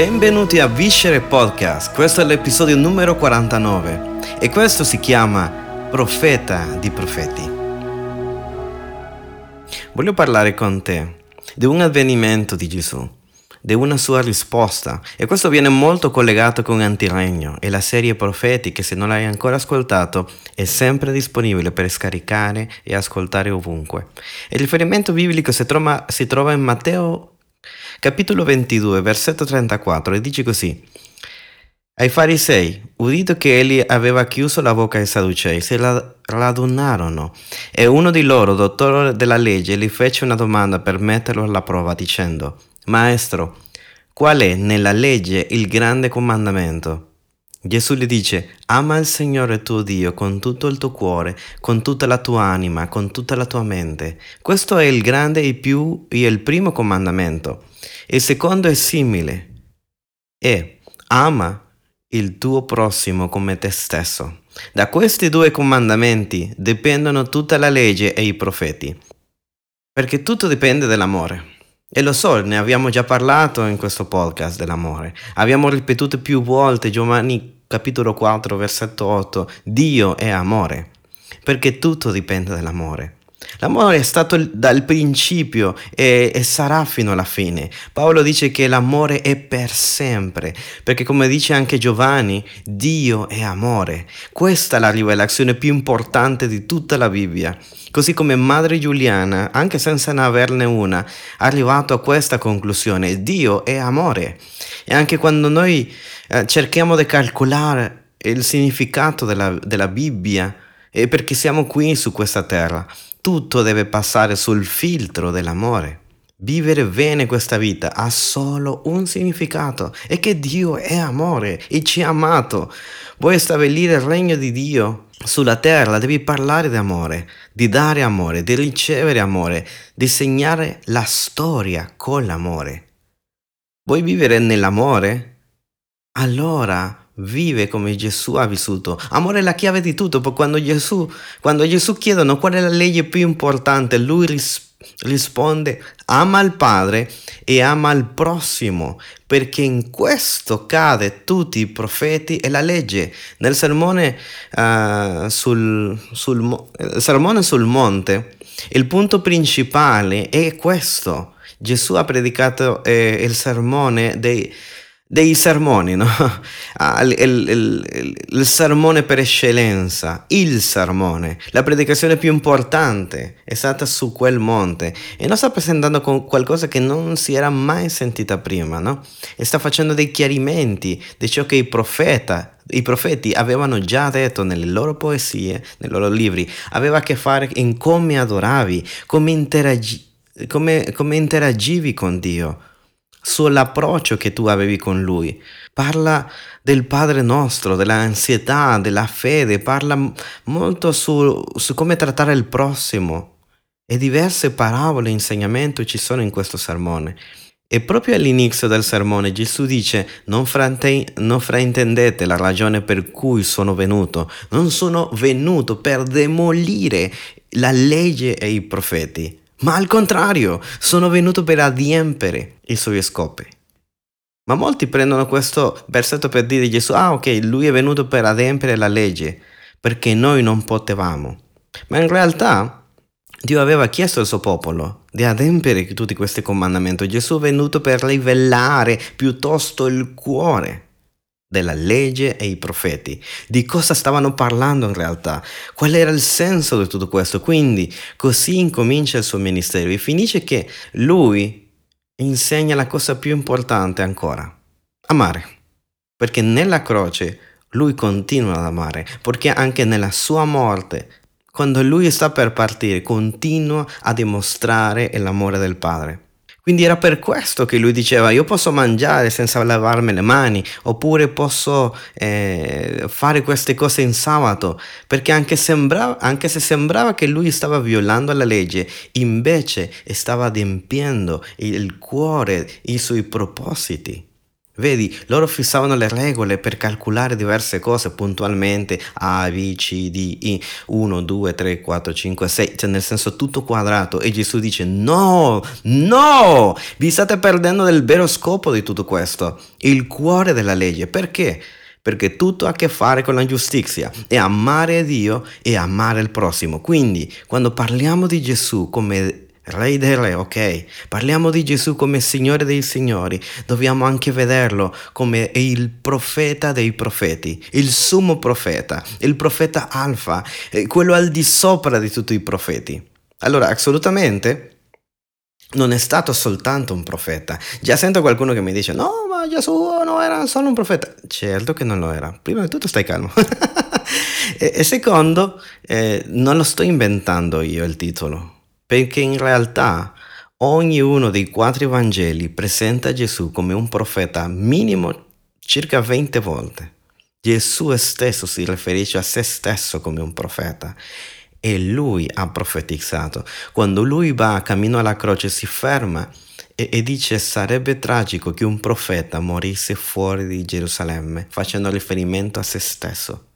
Benvenuti a Viscere Podcast, questo è l'episodio numero 49 e questo si chiama Profeta di Profeti. Voglio parlare con te di un avvenimento di Gesù, di una sua risposta e questo viene molto collegato con Antiregno e la serie Profeti che se non l'hai ancora ascoltato è sempre disponibile per scaricare e ascoltare ovunque. Il riferimento biblico si trova, si trova in Matteo capitolo 22, versetto 34, e dice così. Ai farisei, udito che egli aveva chiuso la bocca ai sadducei, si radunarono e uno di loro, dottore della legge, gli fece una domanda per metterlo alla prova dicendo, Maestro, qual è nella legge il grande comandamento? Gesù gli dice, ama il Signore tuo Dio con tutto il tuo cuore, con tutta la tua anima, con tutta la tua mente. Questo è il grande e, più, e il primo comandamento. Il secondo è simile. E ama il tuo prossimo come te stesso. Da questi due comandamenti dipendono tutta la legge e i profeti. Perché tutto dipende dall'amore. E lo so, ne abbiamo già parlato in questo podcast dell'amore. Abbiamo ripetuto più volte Giovanni capitolo 4 versetto 8, Dio è amore, perché tutto dipende dall'amore. L'amore è stato dal principio e, e, sarà fino alla fine. Paolo dice che l'amore è per sempre, perché come dice anche Giovanni, Dio è amore. Questa è la rivelazione più importante di tutta la Bibbia. Così come Madre Giuliana, anche senza averne una, è arrivato a questa conclusione, Dio è amore. E anche quando noi eh, cerchiamo di calcolare il significato della, della Bibbia, è perché siamo qui su questa terra tutto deve passare sul filtro dell'amore. Vivere bene questa vita ha solo un significato, è che Dio è amore e ci ha amato. Vuoi stabilire il regno di Dio sulla terra, devi parlare di amore, di dare amore, di ricevere amore, di segnare la storia con l'amore. Vuoi vivere nell'amore? Allora vive come Gesù ha vissuto. Amore è la chiave di tutto, quando Gesù, quando Gesù chiedono qual è la legge più importante, lui ris- risponde ama il Padre e ama il prossimo, perché in questo cade tutti i profeti e la legge. Nel sermone, uh, sul, sul, sermone sul monte, il punto principale è questo. Gesù ha predicato eh, il sermone dei dei sermoni, no? Ah, il, il, il, il, sermone per eccellenza, il sermone, la predicazione più importante è stata su quel monte e non sta presentando qualcosa che non si era mai sentita prima, no? E sta facendo dei chiarimenti di ciò che i, profeta, i profeti avevano già detto nelle loro poesie, nei loro libri, aveva a che fare in come adoravi, come, interagi, come, come interagivi con Dio sull'approccio che tu avevi con lui. Parla del Padre nostro, dell'ansietà, della fede, parla molto su, su come trattare il prossimo. E diverse parabole e insegnamenti ci sono in questo sermone. E proprio all'inizio del sermone Gesù dice, non, frante- non fraintendete la ragione per cui sono venuto. Non sono venuto per demolire la legge e i profeti, ma al contrario, sono venuto per adempiere i suoi scopi. Ma molti prendono questo versetto per dire Gesù, ah ok, lui è venuto per adempiere la legge, perché noi non potevamo. Ma in realtà Dio aveva chiesto al suo popolo di adempiere tutti questi comandamenti. Gesù è venuto per rivelare piuttosto il cuore della legge e i profeti, di cosa stavano parlando in realtà, qual era il senso di tutto questo. Quindi così incomincia il suo ministero e finisce che lui insegna la cosa più importante ancora, amare, perché nella croce lui continua ad amare, perché anche nella sua morte, quando lui sta per partire, continua a dimostrare l'amore del Padre. Quindi era per questo che lui diceva io posso mangiare senza lavarmi le mani oppure posso eh, fare queste cose in sabato perché anche, sembrava, anche se sembrava che lui stava violando la legge invece stava adempiendo il cuore, i suoi propositi. Vedi, loro fissavano le regole per calcolare diverse cose puntualmente, A, B, C, D, I, 1, 2, 3, 4, 5, 6, cioè nel senso tutto quadrato. E Gesù dice, no, no, vi state perdendo del vero scopo di tutto questo, il cuore della legge. Perché? Perché tutto ha a che fare con la giustizia, è amare Dio e amare il prossimo. Quindi, quando parliamo di Gesù come Re dei Re, ok? Parliamo di Gesù come Signore dei Signori, dobbiamo anche vederlo come il profeta dei profeti, il sumo profeta, il profeta alfa, quello al di sopra di tutti i profeti. Allora, assolutamente non è stato soltanto un profeta. Già sento qualcuno che mi dice, no, ma Gesù non era solo un profeta. Certo che non lo era. Prima di tutto stai calmo. e, e, secondo, eh, non lo sto inventando io il titolo perché in realtà ognuno dei quattro Vangeli presenta Gesù come un profeta minimo circa 20 volte. Gesù stesso si riferisce a se stesso come un profeta e lui ha profetizzato. Quando lui va a cammino alla croce si ferma e, e, dice sarebbe tragico che un profeta morisse fuori di Gerusalemme, facendo riferimento a se stesso.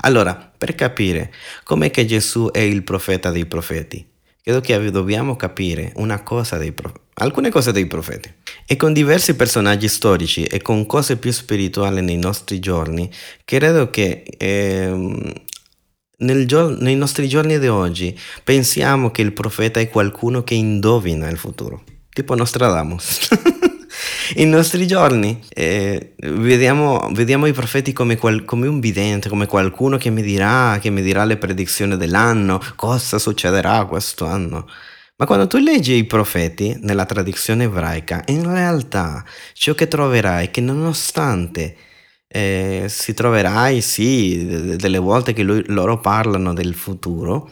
Allora, per capire com'è che Gesù è il profeta dei profeti, credo che dobbiamo capire cosa profeti, alcune cose dei profeti. E con diversi personaggi storici e con cose più spirituali nei nostri giorni, credo che eh, gior- nei nostri giorni di oggi pensiamo che il profeta è qualcuno che indovina il futuro, tipo Nostradamus. In nostri giorni eh, vediamo, vediamo, i profeti come, qual, come, un vidente, come qualcuno che mi dirà, che mi dirà le predizioni dell'anno, cosa succederà questo anno. Ma quando tu leggi i profeti nella tradizione ebraica, in realtà ciò che troverai è che nonostante eh, si troverai, sì, delle volte che lui, loro parlano del futuro,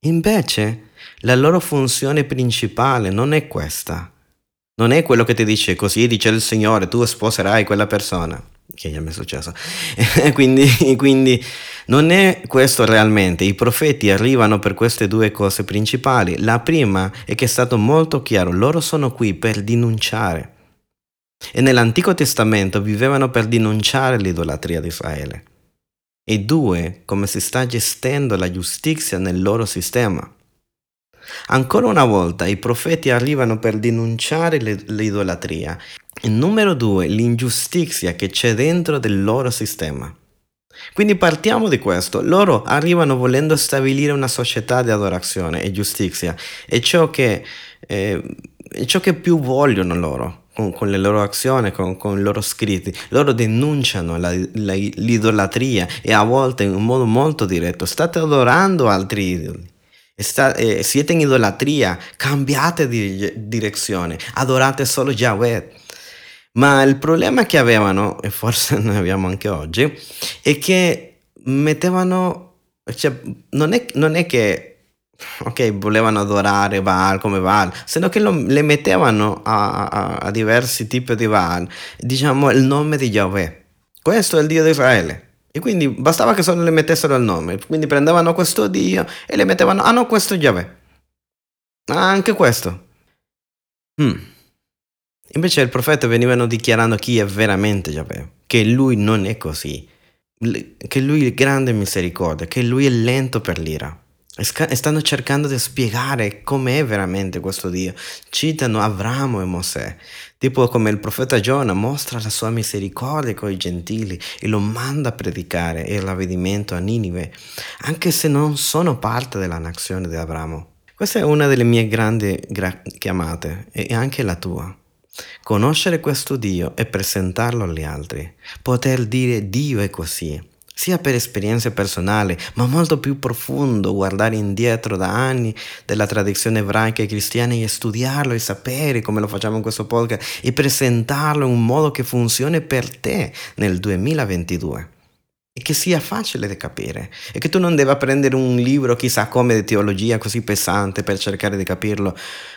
invece la loro funzione principale non è questa non è quello che ti dice così dice il Signore, tu sposerai quella persona, che mi è successo. quindi, quindi non è questo realmente. I profeti arrivano per queste due cose principali. La prima è che è stato molto chiaro, loro sono qui per denunciare. E nell'Antico Testamento vivevano per denunciare l'idolatria di Israele. E due, come si sta gestendo la giustizia nel loro sistema. Ancora una volta i profeti arrivano per denunciare l'idolatria e numero due l'ingiustizia che c'è dentro del loro sistema. Quindi partiamo di questo, loro arrivano volendo stabilire una società di adorazione e giustizia, è ciò che, eh, è ciò che più vogliono loro. Con, con, le loro azioni, con, con, i loro scritti. Loro denunciano la, la, l'idolatria e a volte in un modo molto diretto. State adorando altri idoli. Sta, eh, siete in idolatria, cambiate di direzione, adorate solo Yahweh. Ma il problema che avevano, e forse ne abbiamo anche oggi, è che mettevano, cioè, non, è, non è che ok, volevano adorare Baal come Baal, sino che lo, le mettevano a, a, a, diversi tipi di Baal, diciamo il nome di Yahweh. Questo è il Dio di Israele. E quindi bastava che solo le mettessero il nome. Quindi prendevano questo Dio e le mettevano, ah no, questo è Yahweh. Ah, anche questo. Hmm. Invece il profeta venivano dichiarando chi è veramente Yahweh, che lui non è così, che lui è grande misericordia, che lui è lento per l'ira. E stanno cercando di spiegare com'è veramente questo Dio. Citano Abramo e Mosè, tipo come il profeta Giona mostra la sua misericordia con i gentili e lo manda a predicare il ravvedimento a Ninive, anche se non sono parte della nazione di Abramo. Questa è una delle mie grandi gra- chiamate e anche la tua. Conoscere questo Dio e presentarlo agli altri. Poter dire Dio è così sia per esperienze personali, ma molto più profondo, guardare indietro da anni della tradizione ebraica e cristiana e studiarlo e sapere come lo facciamo in questo podcast e presentarlo in un modo che funzioni per te nel 2022 e che sia facile da capire. E che tu non debba prendere un libro chissà come di teologia così pesante per cercare di capirlo.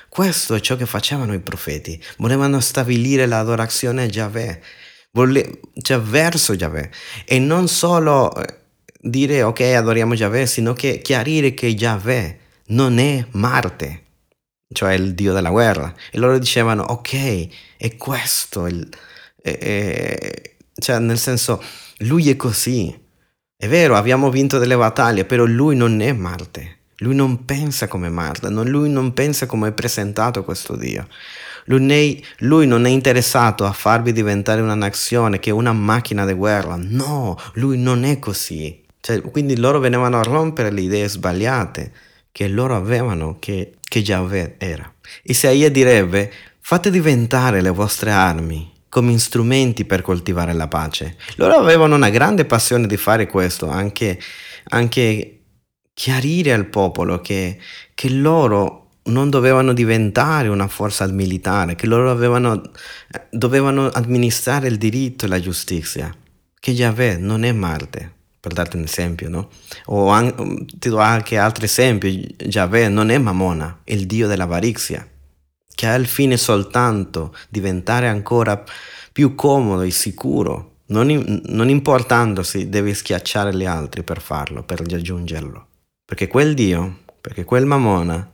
Questo è ciò che facevano i profeti, volevano stabilire l'adorazione a Yahweh Vole- cioè verso Yahweh e non solo eh, dire ok adoriamo Yahweh, sino che chiarire che Yahweh non è Marte, cioè il dio della guerra. E loro dicevano ok, è questo il, E, e, cioè, nel senso, lui è così. È vero, abbiamo vinto delle battaglie, però lui non è Marte. Lui non pensa come Marte, non, lui non pensa come è presentato questo Dio. Lui, lui, non è interessato a farvi diventare una nazione che è una macchina di guerra. No, lui non è così. Cioè, quindi loro venivano a rompere le idee sbagliate che loro avevano che, che Yahweh era. Isaia direbbe, fate diventare le vostre armi come strumenti per coltivare la pace. Loro avevano una grande passione di fare questo, anche, anche chiarire al popolo che, che loro non dovevano diventare una forza militare, che loro avevano, dovevano amministrare il diritto e la giustizia, che Yahweh non è Marte, per darti un esempio, no? O an- ti do anche altri esempi, Yahweh non è Mamona, il dio dell'avarizia, che ha il fine soltanto diventare ancora più comodo e sicuro, non, non importandosi devi schiacciare gli altri per farlo, per raggiungerlo. Perché quel dio, perché quel Mamona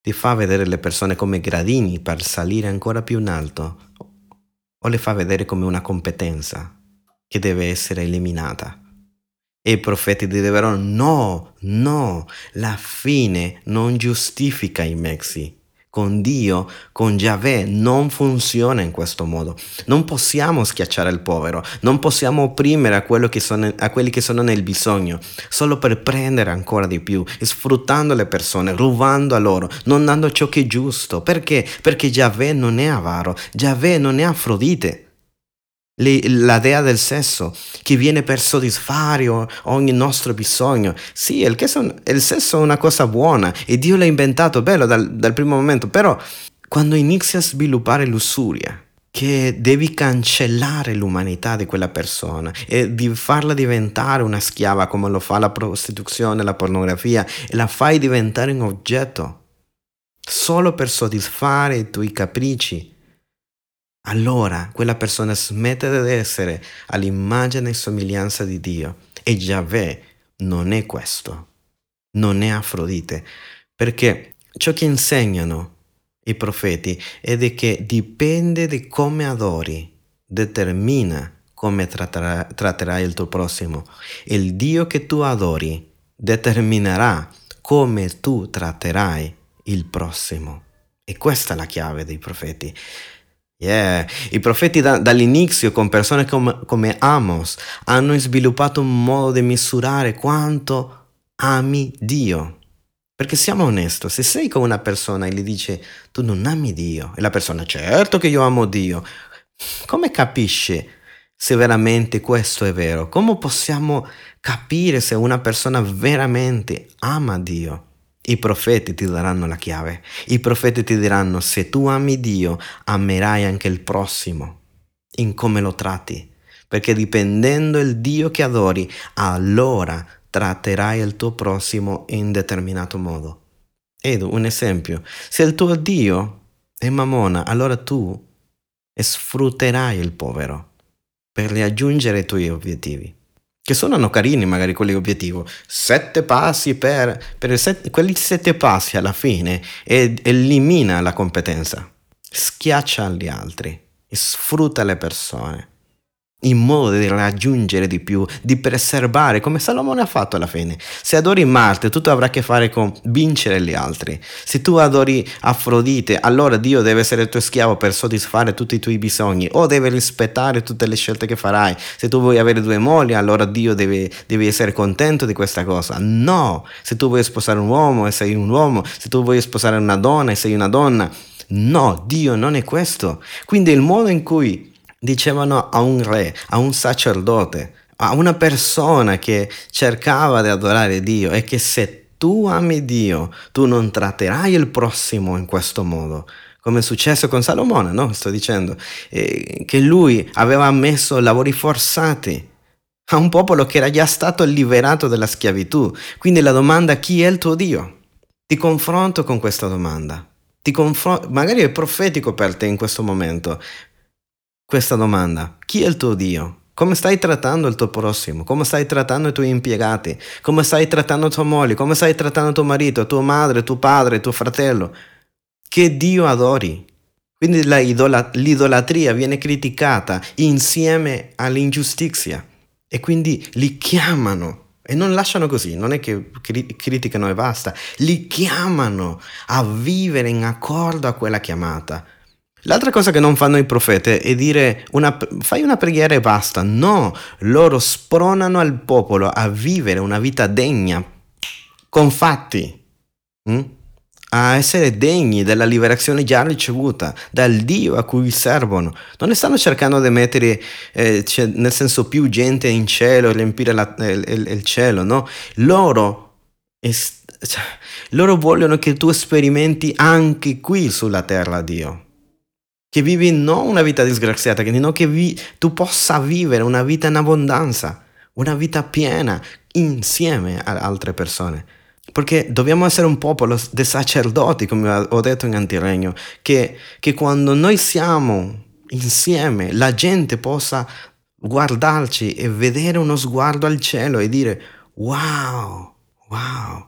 ti fa vedere le persone come gradini per salire ancora più in alto o le fa vedere come una competenza che deve essere eliminata. E i profeti dicevano no, no, la fine non giustifica i mezzi con Dio, con Yahweh, non funziona in questo modo. Non possiamo schiacciare il povero, non possiamo opprimere a, che sono, a quelli che sono nel bisogno, solo per prendere ancora di più, sfruttando le persone, rubando a loro, non dando ciò che è giusto. Perché? Perché Yahweh non è avaro, Yahweh non è Afrodite la dea del sesso che viene per soddisfare ogni nostro bisogno. Sì, il, il sesso è una cosa buona e Dio l'ha inventato bello dal, dal primo momento, però quando inizi a sviluppare lussuria, che devi cancellare l'umanità di quella persona e di farla diventare una schiava come lo fa la prostituzione, la pornografia e la fai diventare un oggetto solo per soddisfare i tuoi capricci allora quella persona smette di essere all'immagine e somiglianza di Dio. E Yahweh non è questo, non è Afrodite, perché ciò che insegnano i profeti è che dipende di come adori, determina come tratterà, tratterai il tuo prossimo. Il Dio che tu adori determinerà come tu tratterai il prossimo. E questa è la chiave dei profeti. Yeah. I profeti da, dall'inizio con persone come, come Amos hanno sviluppato un modo di misurare quanto ami Dio. Perché siamo onesti, se sei con una persona e gli dici tu non ami Dio e la persona certo che io amo Dio, come capisce se veramente questo è vero? Come possiamo capire se una persona veramente ama Dio? I profeti ti daranno la chiave. I profeti ti diranno se tu ami Dio, amerai anche il prossimo, in come lo tratti. Perché dipendendo il Dio che adori, allora tratterai il tuo prossimo in determinato modo. Ed un esempio, se il tuo Dio è Mamona, allora tu sfrutterai il povero per raggiungere i tuoi obiettivi che suonano carini magari quelli obiettivo, sette passi per, per set, quelli sette passi alla fine ed elimina la competenza, schiaccia gli altri, sfrutta le persone in modo di raggiungere di più, di preservare, come Salomone ha fatto alla fine. Se adori Marte, tutto avrà a che fare con vincere gli altri. Se tu adori Afrodite, allora Dio deve essere il tuo schiavo per soddisfare tutti i tuoi bisogni o deve rispettare tutte le scelte che farai. Se tu vuoi avere due mogli, allora Dio deve, deve essere contento di questa cosa. No, se tu vuoi sposare un uomo e sei un uomo, se tu vuoi sposare una donna e sei una donna, no, Dio non è questo. Quindi il modo in cui dicevano a un re, a un sacerdote, a una persona che cercava di adorare Dio e che se tu ami Dio, tu non tratterai il prossimo in questo modo. Come è successo con Salomone, no? Sto dicendo eh, che lui aveva messo lavori forzati a un popolo che era già stato liberato dalla schiavitù. Quindi la domanda chi è il tuo Dio? Ti confronto con questa domanda. Confron- magari è profetico per te in questo momento, questa domanda. Chi è il tuo Dio? Come stai trattando il tuo prossimo? Come stai trattando i tuoi impiegati? Come stai trattando tua moglie? Come stai trattando tuo marito, tua madre, tuo padre, tuo fratello? Che Dio adori? Quindi idola- l'idolatria viene criticata insieme all'ingiustizia e quindi li chiamano e non lasciano così, non è che cri- criticano e basta, li chiamano a vivere in accordo a quella chiamata. L'altra cosa che non fanno i profeti è dire una, fai una preghiera e basta. No, loro spronano al popolo a vivere una vita degna, con fatti. Mm? a essere degni della liberazione già ricevuta dal Dio a cui servono. Non ne stanno cercando di mettere, eh, cioè, nel senso, più gente in cielo, riempire la, il, il, il, cielo, no? Loro, est- cioè, loro vogliono che tu sperimenti anche qui sulla terra Dio. Che vivi non una vita disgraziata, che, no, che vi, tu possa vivere una vita in abbondanza, una vita piena insieme a altre persone. Perché dobbiamo essere un popolo di sacerdoti, come ho detto in Antiregno, che, che quando noi siamo insieme la gente possa guardarci e vedere uno sguardo al cielo e dire wow, wow.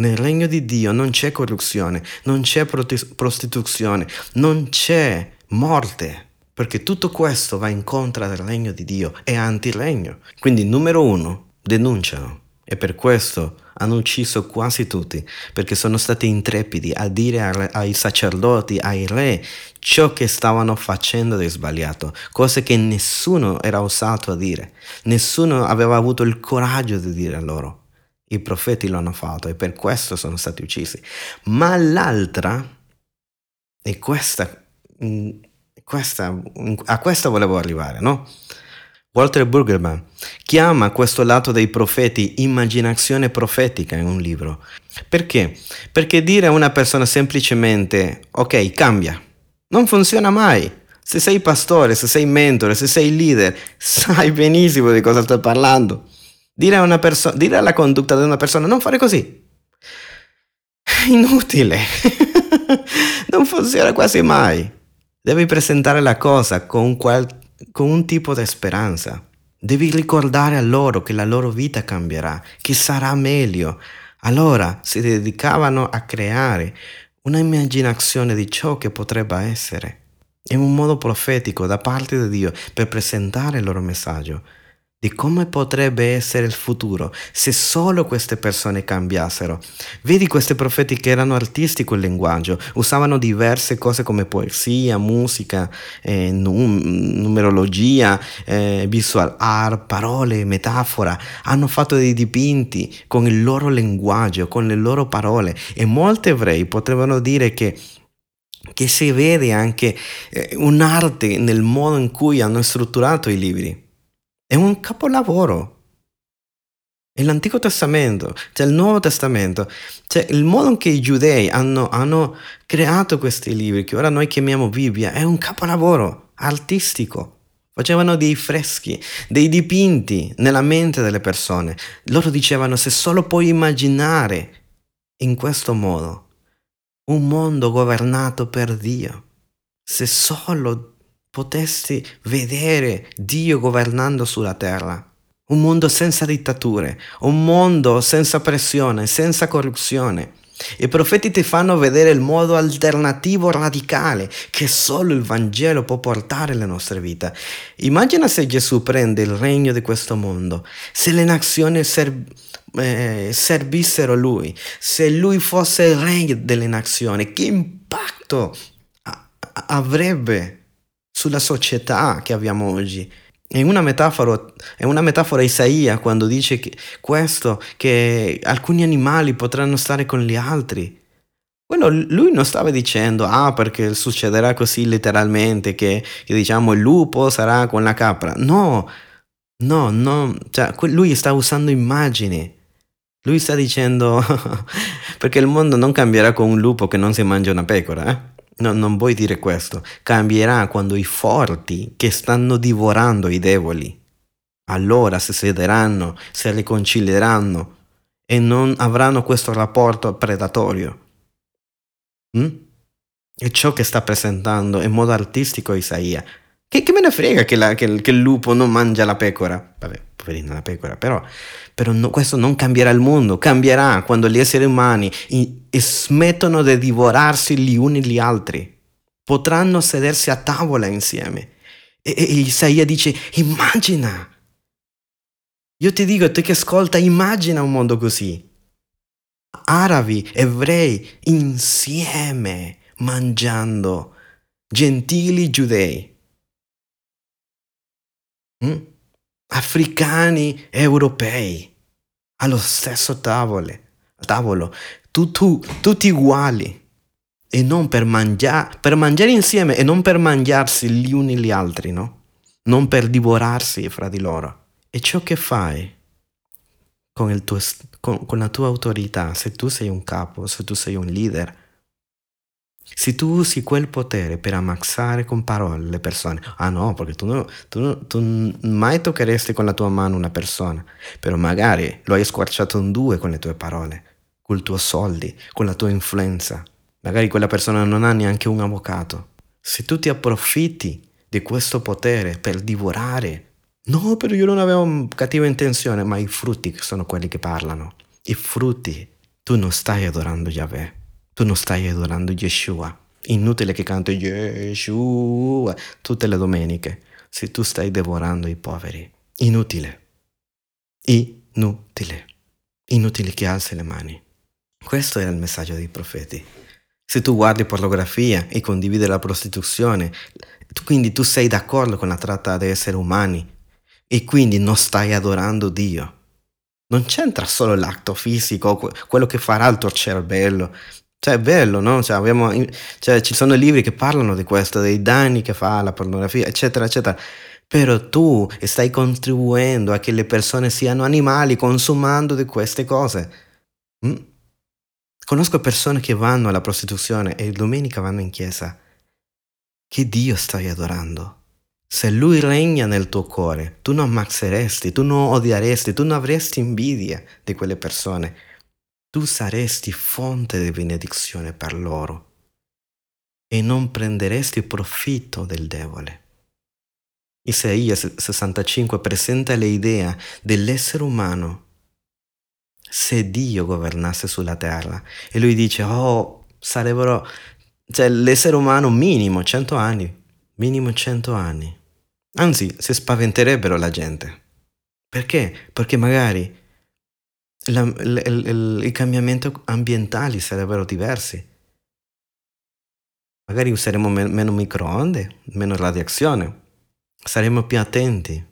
Nel regno di Dio non c'è corruzione, non c'è prostituzione, non c'è morte, perché tutto questo va incontro del regno di Dio, è antiregno. Quindi numero uno, denunciano. E per questo hanno ucciso quasi tutti, perché sono stati intrepidi a dire ai sacerdoti, ai re, ciò che stavano facendo di sbagliato, cose che nessuno era osato a dire, nessuno aveva avuto il coraggio di dire loro. I profeti lo hanno fatto e per questo sono stati uccisi. Ma l'altra, e questa, mm, questa a questa volevo arrivare, no? Walter Burgerman chiama questo lato dei profeti immaginazione profetica in un libro. Perché? Perché dire a una persona semplicemente ok, cambia, non funziona mai. Se sei pastore, se sei mentore, se sei leader, sai benissimo di cosa sto parlando. Dire, a una perso- dire alla condotta di una persona non fare così. È inutile. non funziona quasi mai. Devi presentare la cosa con qualche con un tipo di speranza. Devi ricordare a loro che la loro vita cambierà, che sarà meglio. Allora si dedicavano a creare una immaginazione di ciò che potrebbe essere. È un modo profetico da parte di Dio per presentare il loro messaggio di come potrebbe essere il futuro se solo queste persone cambiassero. Vedi questi profeti che erano artisti col linguaggio, usavano diverse cose come poesia, musica, eh, num- numerologia, eh, visual art, parole, metafora, hanno fatto dei dipinti con il loro linguaggio, con le loro parole e molti ebrei potrebbero dire che che si vede anche eh, un'arte nel modo in cui hanno strutturato i libri. È un capolavoro. E l'Antico Testamento, cioè il Nuovo Testamento, cioè il modo in cui i giudei hanno, hanno creato questi libri, che ora noi chiamiamo Bibbia, è un capolavoro artistico. Facevano dei freschi, dei dipinti nella mente delle persone. Loro dicevano se solo puoi immaginare in questo modo un mondo governato per Dio, se solo potessi vedere Dio governando sulla terra. Un mondo senza dittature, un mondo senza pressione, senza corruzione. I profeti ti fanno vedere il modo alternativo radicale che solo il Vangelo può portare alle nostre vite. Immagina se Gesù prende il regno di questo mondo, se le nazioni ser- eh, servissero lui, se lui fosse il re delle nazioni, che impatto avrebbe sulla società che abbiamo oggi. È una metafora, è una metafora Isaia quando dice che questo, che alcuni animali potranno stare con gli altri. Quello lui non stava dicendo, ah, perché succederà così letteralmente, che, che diciamo il lupo sarà con la capra. No, no, no, cioè, lui sta usando immagini. Lui sta dicendo, perché il mondo non cambierà con un lupo che non si mangia una pecora, eh? No, non vuoi dire questo. Cambierà quando i forti che stanno divorando i deboli, allora si sederanno, si riconcilieranno e non avranno questo rapporto predatorio. Mm? È ciò che sta presentando in modo artistico Isaia. Che, che me ne frega che, la, che, che, il lupo non mangia la pecora? Vabbè, poverina la pecora, però, però no, questo non cambierà il mondo, cambierà quando gli esseri umani i, smettono di divorarsi gli uni gli altri. potranno sedersi a tavola insieme. E, e Isaia dice, immagina. Io ti dico, te che ascolta, immagina un mondo così. Arabi, ebrei, insieme, mangiando, gentili giudei. Mm? Africani, europei, allo stesso tavolo, tavolo, tu, tu, tutti uguali e non per mangiare, per mangiare insieme e non per mangiarsi gli uni gli altri, no? Non per divorarsi fra di loro. E ciò che fai con, tuo, con, con la tua autorità, se tu sei un capo, se tu sei un leader, se tu usi quel potere per ammazzare con parole le persone, ah no, perché tu, tu, tu, mai toccheresti con la tua mano una persona, però magari lo hai squarciato in due con le tue parole, con i tuoi soldi, con la tua influenza. Magari quella persona non ha neanche un avvocato. Se tu ti approfitti di questo potere per divorare, no, però io non avevo cattiva intenzione, ma i frutti sono quelli che parlano. I frutti. Tu non stai adorando Yahweh, tu non stai adorando Yeshua. Inutile che canto Yeshua tutte le domeniche, se tu stai divorando i poveri. Inutile. Inutile. Inutile che alzi le mani. Questo è il messaggio dei profeti. Se tu guardi pornografia e condividi la prostituzione, quindi tu sei d'accordo con la tratta di esseri umani e quindi non stai adorando Dio. Non c'entra solo l'atto fisico, quello che farà il tuo cervello. Cioè, è bello, no? Cioè, abbiamo, cioè, ci sono libri che parlano di questo, dei danni che fa la pornografia, eccetera, eccetera. Però tu stai contribuendo a che le persone siano animali consumando di queste cose. Mm? Conosco persone che vanno alla prostituzione e domenica vanno in chiesa. Che Dio stai adorando? Se Lui regna nel tuo cuore, tu non ammazzeresti, tu non odieresti, tu non avresti invidia di quelle persone. Tu saresti fonte di benedizione per loro e non prenderesti profitto del debole. Isaia 65 presenta l'idea dell'essere umano se Dio governasse sulla terra. E lui dice, oh, sarebbero, cioè l'essere umano minimo 100 anni, minimo 100 anni. Anzi, si spaventerebbero la gente. Perché? Perché magari la, l, l, i cambiamenti ambientali sarebbero diversi. Magari useremo men- meno microonde, meno radiazione, saremmo più attenti.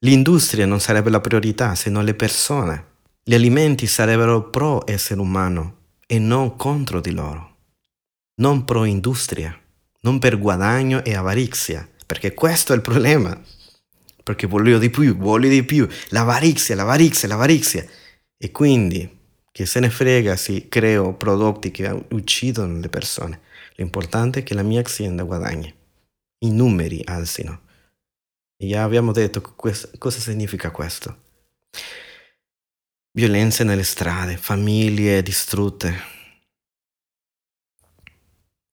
L'industria non sarebbe la priorità, se non le persone. Gli alimenti sarebbero pro essere umano e non contro di loro, non pro industria, non per guadagno e avarizia, perché questo è il problema. Perché voglio di più, voglio di più, l'avarizia, l'avarizia, l'avarizia. E quindi, chi se ne frega se creo prodotti che uccidono le persone. L'importante è che la mia azienda guadagni, i numeri alzino. E già abbiamo detto cosa significa questo violenze nelle strade, famiglie distrutte.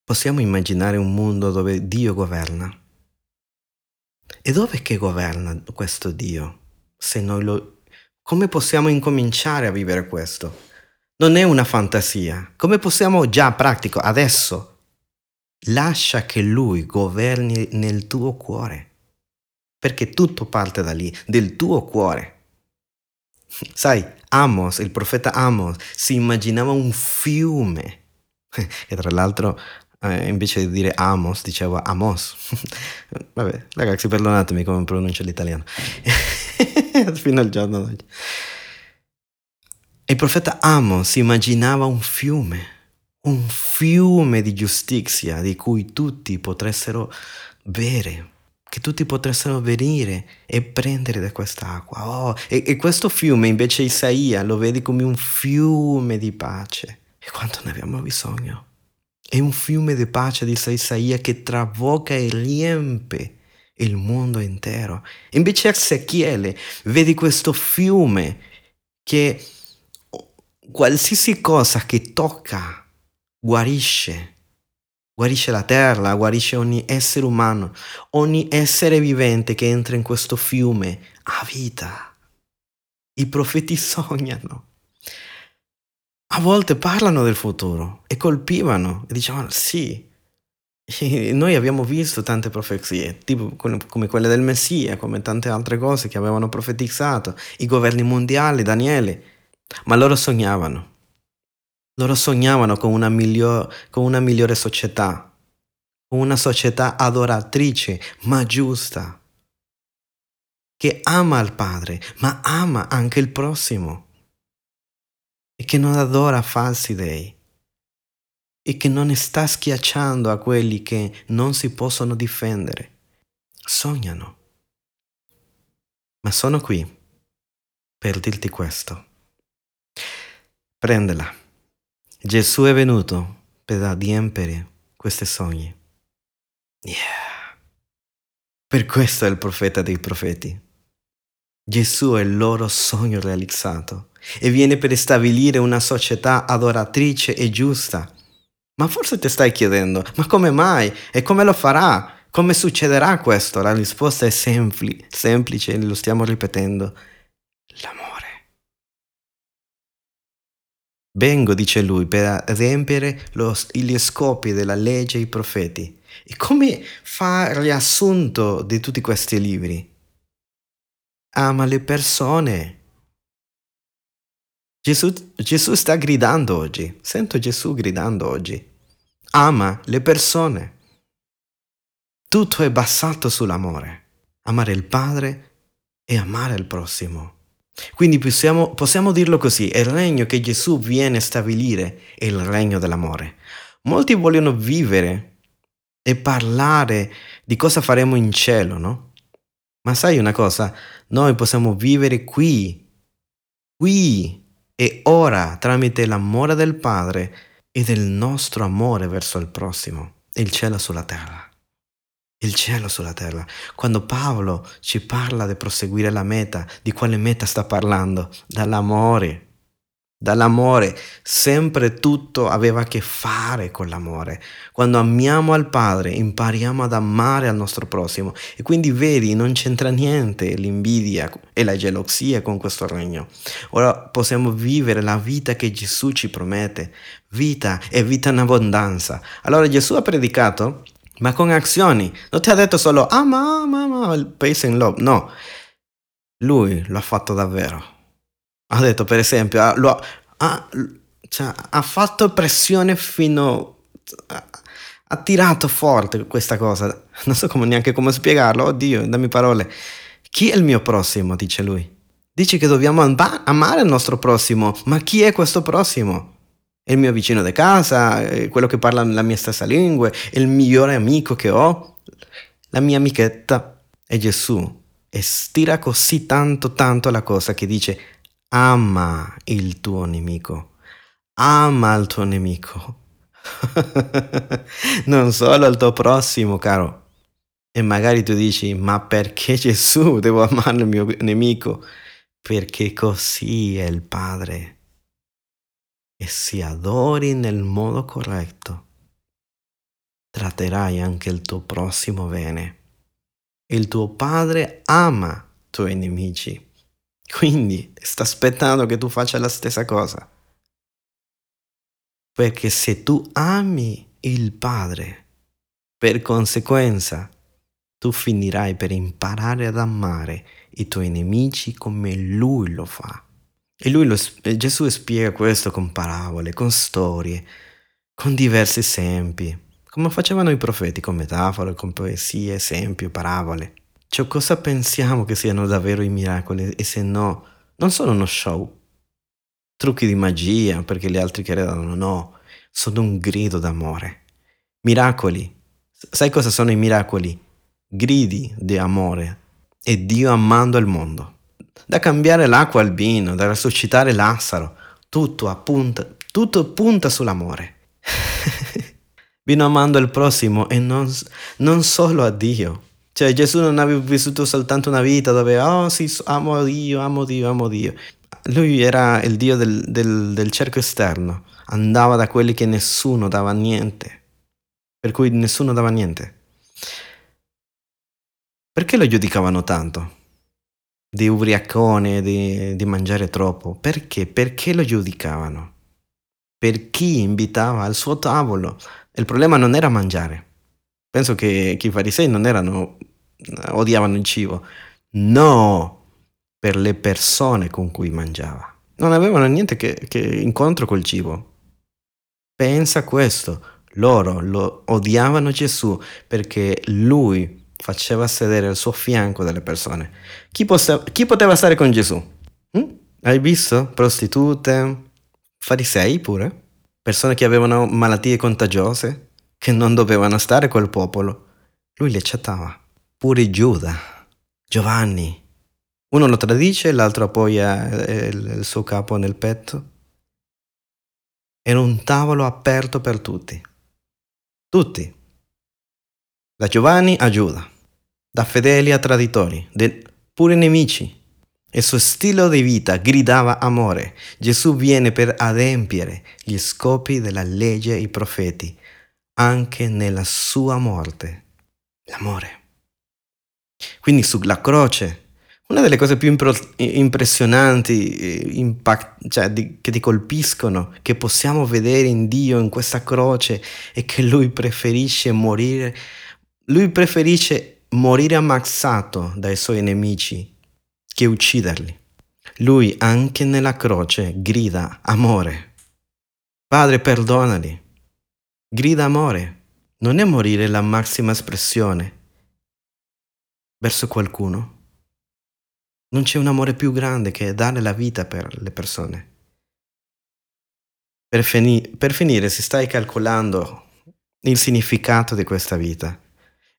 Possiamo immaginare un mondo dove Dio governa. E dove che governa questo Dio? Se noi lo... Come possiamo incominciare a vivere questo? Non è una fantasia. Come possiamo già pratico adesso? Lascia che Lui governi nel tuo cuore. Perché tutto parte da lì, del tuo cuore. Sai, Amos, il profeta Amos, si immaginava un fiume. E tra l'altro, eh, invece di dire Amos, diceva Amos. Vabbè, ragazzi, perdonatemi come pronuncio l'italiano. Fino al giorno d'oggi. Il profeta Amos si immaginava un fiume, un fiume di giustizia di cui tutti potessero bere che tutti potessero venire e prendere da quest'acqua. Oh, e, e, questo fiume invece Isaia lo vedi come un fiume di pace. E quanto ne abbiamo bisogno? È un fiume di pace di Isaia che traboca e riempie il mondo intero. Invece Ezechiele vedi questo fiume che qualsiasi cosa che tocca guarisce guarisce la terra, guarisce ogni essere umano, ogni essere vivente che entra in questo fiume ha vita. I profeti sognano. A volte parlano del futuro e colpivano e dicevano sì, noi abbiamo visto tante profezie, tipo come quelle del Messia, come tante altre cose che avevano profetizzato, i governi mondiali, Daniele, ma loro sognavano. Loro sognavano con una, miglior, con una migliore società, con una società adoratrice, ma giusta, che ama il Padre, ma ama anche il prossimo e che non adora falsi dei e che non sta schiacciando a quelli che non si possono difendere. Sognano. Ma sono qui per dirti questo. Prendela. Gesù è venuto per adempiere questi sogni. Yeah. Per questo è il profeta dei profeti. Gesù è il loro sogno realizzato e viene per stabilire una società adoratrice e giusta. Ma forse ti stai chiedendo, ma come mai? E come lo farà? Come succederà questo? La risposta è sempli- semplice, lo stiamo ripetendo. L'amore. Vengo, dice lui, per adempiere gli scopi della legge e i profeti. E come fa riassunto di tutti questi libri? ama le persone. Gesù, Gesù sta gridando oggi, sento Gesù gridando oggi. Ama le persone. Tutto è basato sull'amore. Amare il Padre e amare il prossimo. Quindi possiamo, possiamo dirlo così, il regno che Gesù viene a stabilire è il regno dell'amore. Molti vogliono vivere e parlare di cosa faremo in cielo, no? Ma sai una cosa? Noi possiamo vivere qui, qui e ora tramite l'amore del Padre e del nostro amore verso il prossimo, il cielo sulla terra. Il cielo sulla terra. Quando Paolo ci parla di proseguire la meta, di quale meta sta parlando? Dall'amore dall'amore, sempre tutto aveva a che fare con l'amore. Quando amiamo al Padre, impariamo ad amare al nostro prossimo e quindi vedi, non c'entra niente l'invidia e la gelosia con questo regno. Ora possiamo vivere la vita che Gesù ci promette, vita e vita in abbondanza. Allora Gesù ha predicato, ma con azioni, non ti ha detto solo ama, ama, ama, il pace in love, no. Lui lo ha fatto davvero ha detto per esempio, ha, lo, ha, cioè, ha fatto pressione fino... A, ha tirato forte questa cosa, non so come, neanche come spiegarlo, oddio, dammi parole. Chi è il mio prossimo? dice lui. Dice che dobbiamo amare il nostro prossimo, ma chi è questo prossimo? È il mio vicino di casa, quello che parla la mia stessa lingua, è il migliore amico che ho, la mia amichetta è Gesù. E stira così tanto tanto la cosa che dice ama il tuo nemico, ama il tuo nemico, non solo il tuo prossimo, caro. E magari tu dici, ma perché Gesù devo amare il mio nemico? Perché così è il Padre. E se adori nel modo corretto, tratterai anche il tuo prossimo bene. Il tuo Padre ama i tuoi nemici. Quindi sta aspettando che tu faccia la stessa cosa. Perché se tu ami il Padre, per conseguenza, tu finirai per imparare ad amare i tuoi nemici come Lui lo fa. E lui lo, Gesù spiega questo con parabole, con storie, con diversi esempi, come facevano i profeti, con metafore, con poesie, esempi, parabole. Cioè, cosa pensiamo che siano davvero i miracoli? E se no, non sono uno show. Trucchi di magia perché gli altri credono, no, sono un grido d'amore. Miracoli. Sai cosa sono i miracoli? Gridi di amore. È Dio amando il mondo. Da cambiare l'acqua al vino, da resuscitare Lazzaro, tutto appunta, tutto punta sull'amore. Vino amando il prossimo e non, non solo a Dio. Cioè Gesù non aveva vissuto soltanto una vita dove, oh sì, amo Dio, amo Dio, amo Dio. Lui era il Dio del, del, del cerco esterno, andava da quelli che nessuno dava niente, per cui nessuno dava niente. Perché lo giudicavano tanto? Di ubriacone, di, di mangiare troppo. Perché? Perché lo giudicavano? Per chi invitava al suo tavolo. Il problema non era mangiare. Penso che, che i farisei non erano, odiavano il cibo. No, per le persone con cui mangiava. Non avevano niente che, che incontro col cibo. Pensa questo. Loro lo odiavano Gesù perché lui faceva sedere al suo fianco delle persone. Chi, possa, chi poteva stare con Gesù? Hm? Hai visto? Prostitute, farisei pure, persone che avevano malattie contagiose, che non dovevano stare col popolo. Lui li accettava. Pure Giuda, Giovanni. Uno lo tradisce, l'altro appoggia il suo capo nel petto. Era un tavolo aperto per tutti. Tutti. Da Giovanni a Giuda, da fedeli a traditori, pure nemici. Il suo stile di vita gridava amore. Gesù viene per adempiere gli scopi della legge e i profeti, anche nella sua morte. L'amore. Quindi sulla croce, una delle cose più impro- impressionanti, impact- cioè di, che ti colpiscono, che possiamo vedere in Dio in questa croce, è che Lui preferisce morire, Lui preferisce morire ammazzato dai suoi nemici che ucciderli. Lui anche nella croce grida amore. Padre, perdonali. Grida amore. Non è morire la massima espressione verso qualcuno. Non c'è un amore più grande che dare la vita per le persone. Per, fini- per finire, se stai calcolando il significato di questa vita,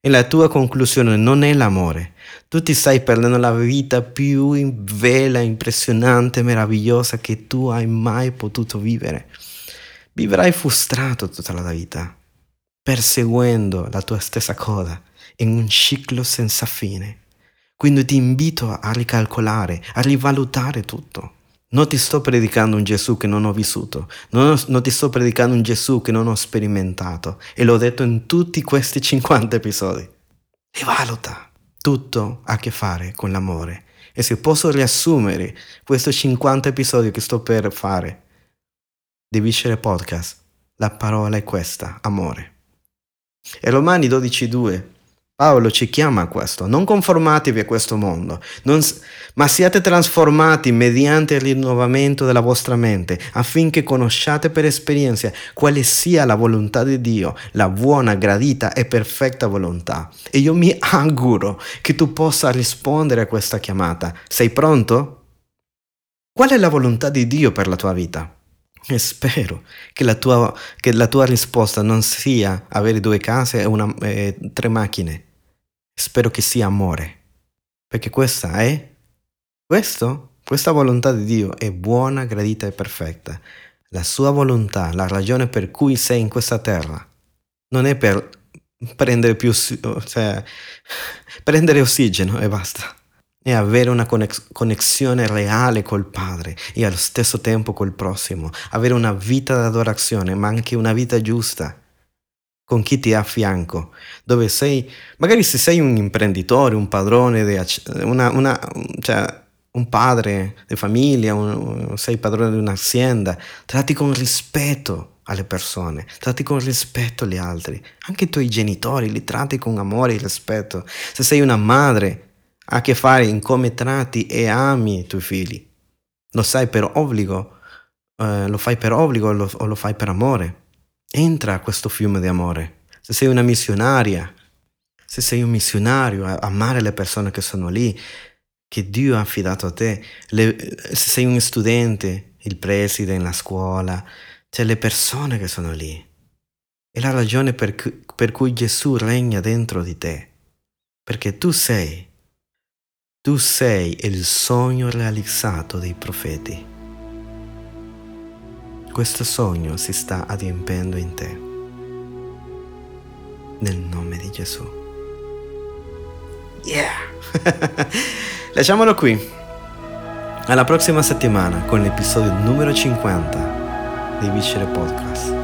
e la tua conclusione non è l'amore. Tu ti stai perdendo la vita più vela, impressionante, meravigliosa che tu hai mai potuto vivere. Vivrai frustrato tutta la vita, perseguendo la tua stessa cosa in un ciclo senza fine. Quindi ti invito a ricalcolare, a rivalutare tutto. Non ti sto predicando un Gesù che non ho vissuto, non, ho, non, ti sto predicando un Gesù che non ho sperimentato e l'ho detto in tutti questi 50 episodi. E valuta, tutto ha a che fare con l'amore. E se posso riassumere questi 50 episodi che sto per fare di Viscere Podcast, la parola è questa, amore. E Romani 12.2 Paolo ci chiama a questo, non conformatevi a questo mondo, non, ma siate trasformati mediante il rinnovamento della vostra mente, affinché conosciate per esperienza quale sia la volontà di Dio, la buona, gradita e perfetta volontà. E io mi auguro che tu possa rispondere a questa chiamata. Sei pronto? Qual è la volontà di Dio per la tua vita? E spero che la tua, che la tua risposta non sia avere due case e una, eh, tre macchine Spero che sia amore, perché questa è, questo, questa volontà di Dio è buona, gradita e perfetta. La sua volontà, la ragione per cui sei in questa terra, non è per prendere più, cioè, prendere ossigeno e basta. È avere una connessione reale col Padre e allo stesso tempo col prossimo. Avere una vita d'adorazione, ma anche una vita giusta con chi ti ha a fianco, dove sei, magari se sei un imprenditore, un padrone, di, una, una, cioè, un padre di famiglia, un, sei padrone di un'azienda, tratti con rispetto alle persone, tratti con rispetto agli altri, anche i tuoi genitori li tratti con amore e rispetto. Se sei una madre, ha a che fare in come tratti e ami i tuoi figli. Lo sai per obbligo, eh, lo fai per obbligo lo, o lo fai per amore. Entra a questo fiume di amore. Se sei una missionaria, se sei un missionario, amare le persone che sono lì, che Dio ha affidato a te. Le, se sei un studente, il preside in la scuola, cioè le persone che sono lì. È la ragione per, per cui Gesù regna dentro di te. Perché tu sei, tu sei il sogno realizzato dei profeti questo sogno si sta adempiendo in te. Nel nome di Gesù. Yeah! Lasciamolo qui. Alla prossima settimana con l'episodio numero 50 di Viscere Podcast.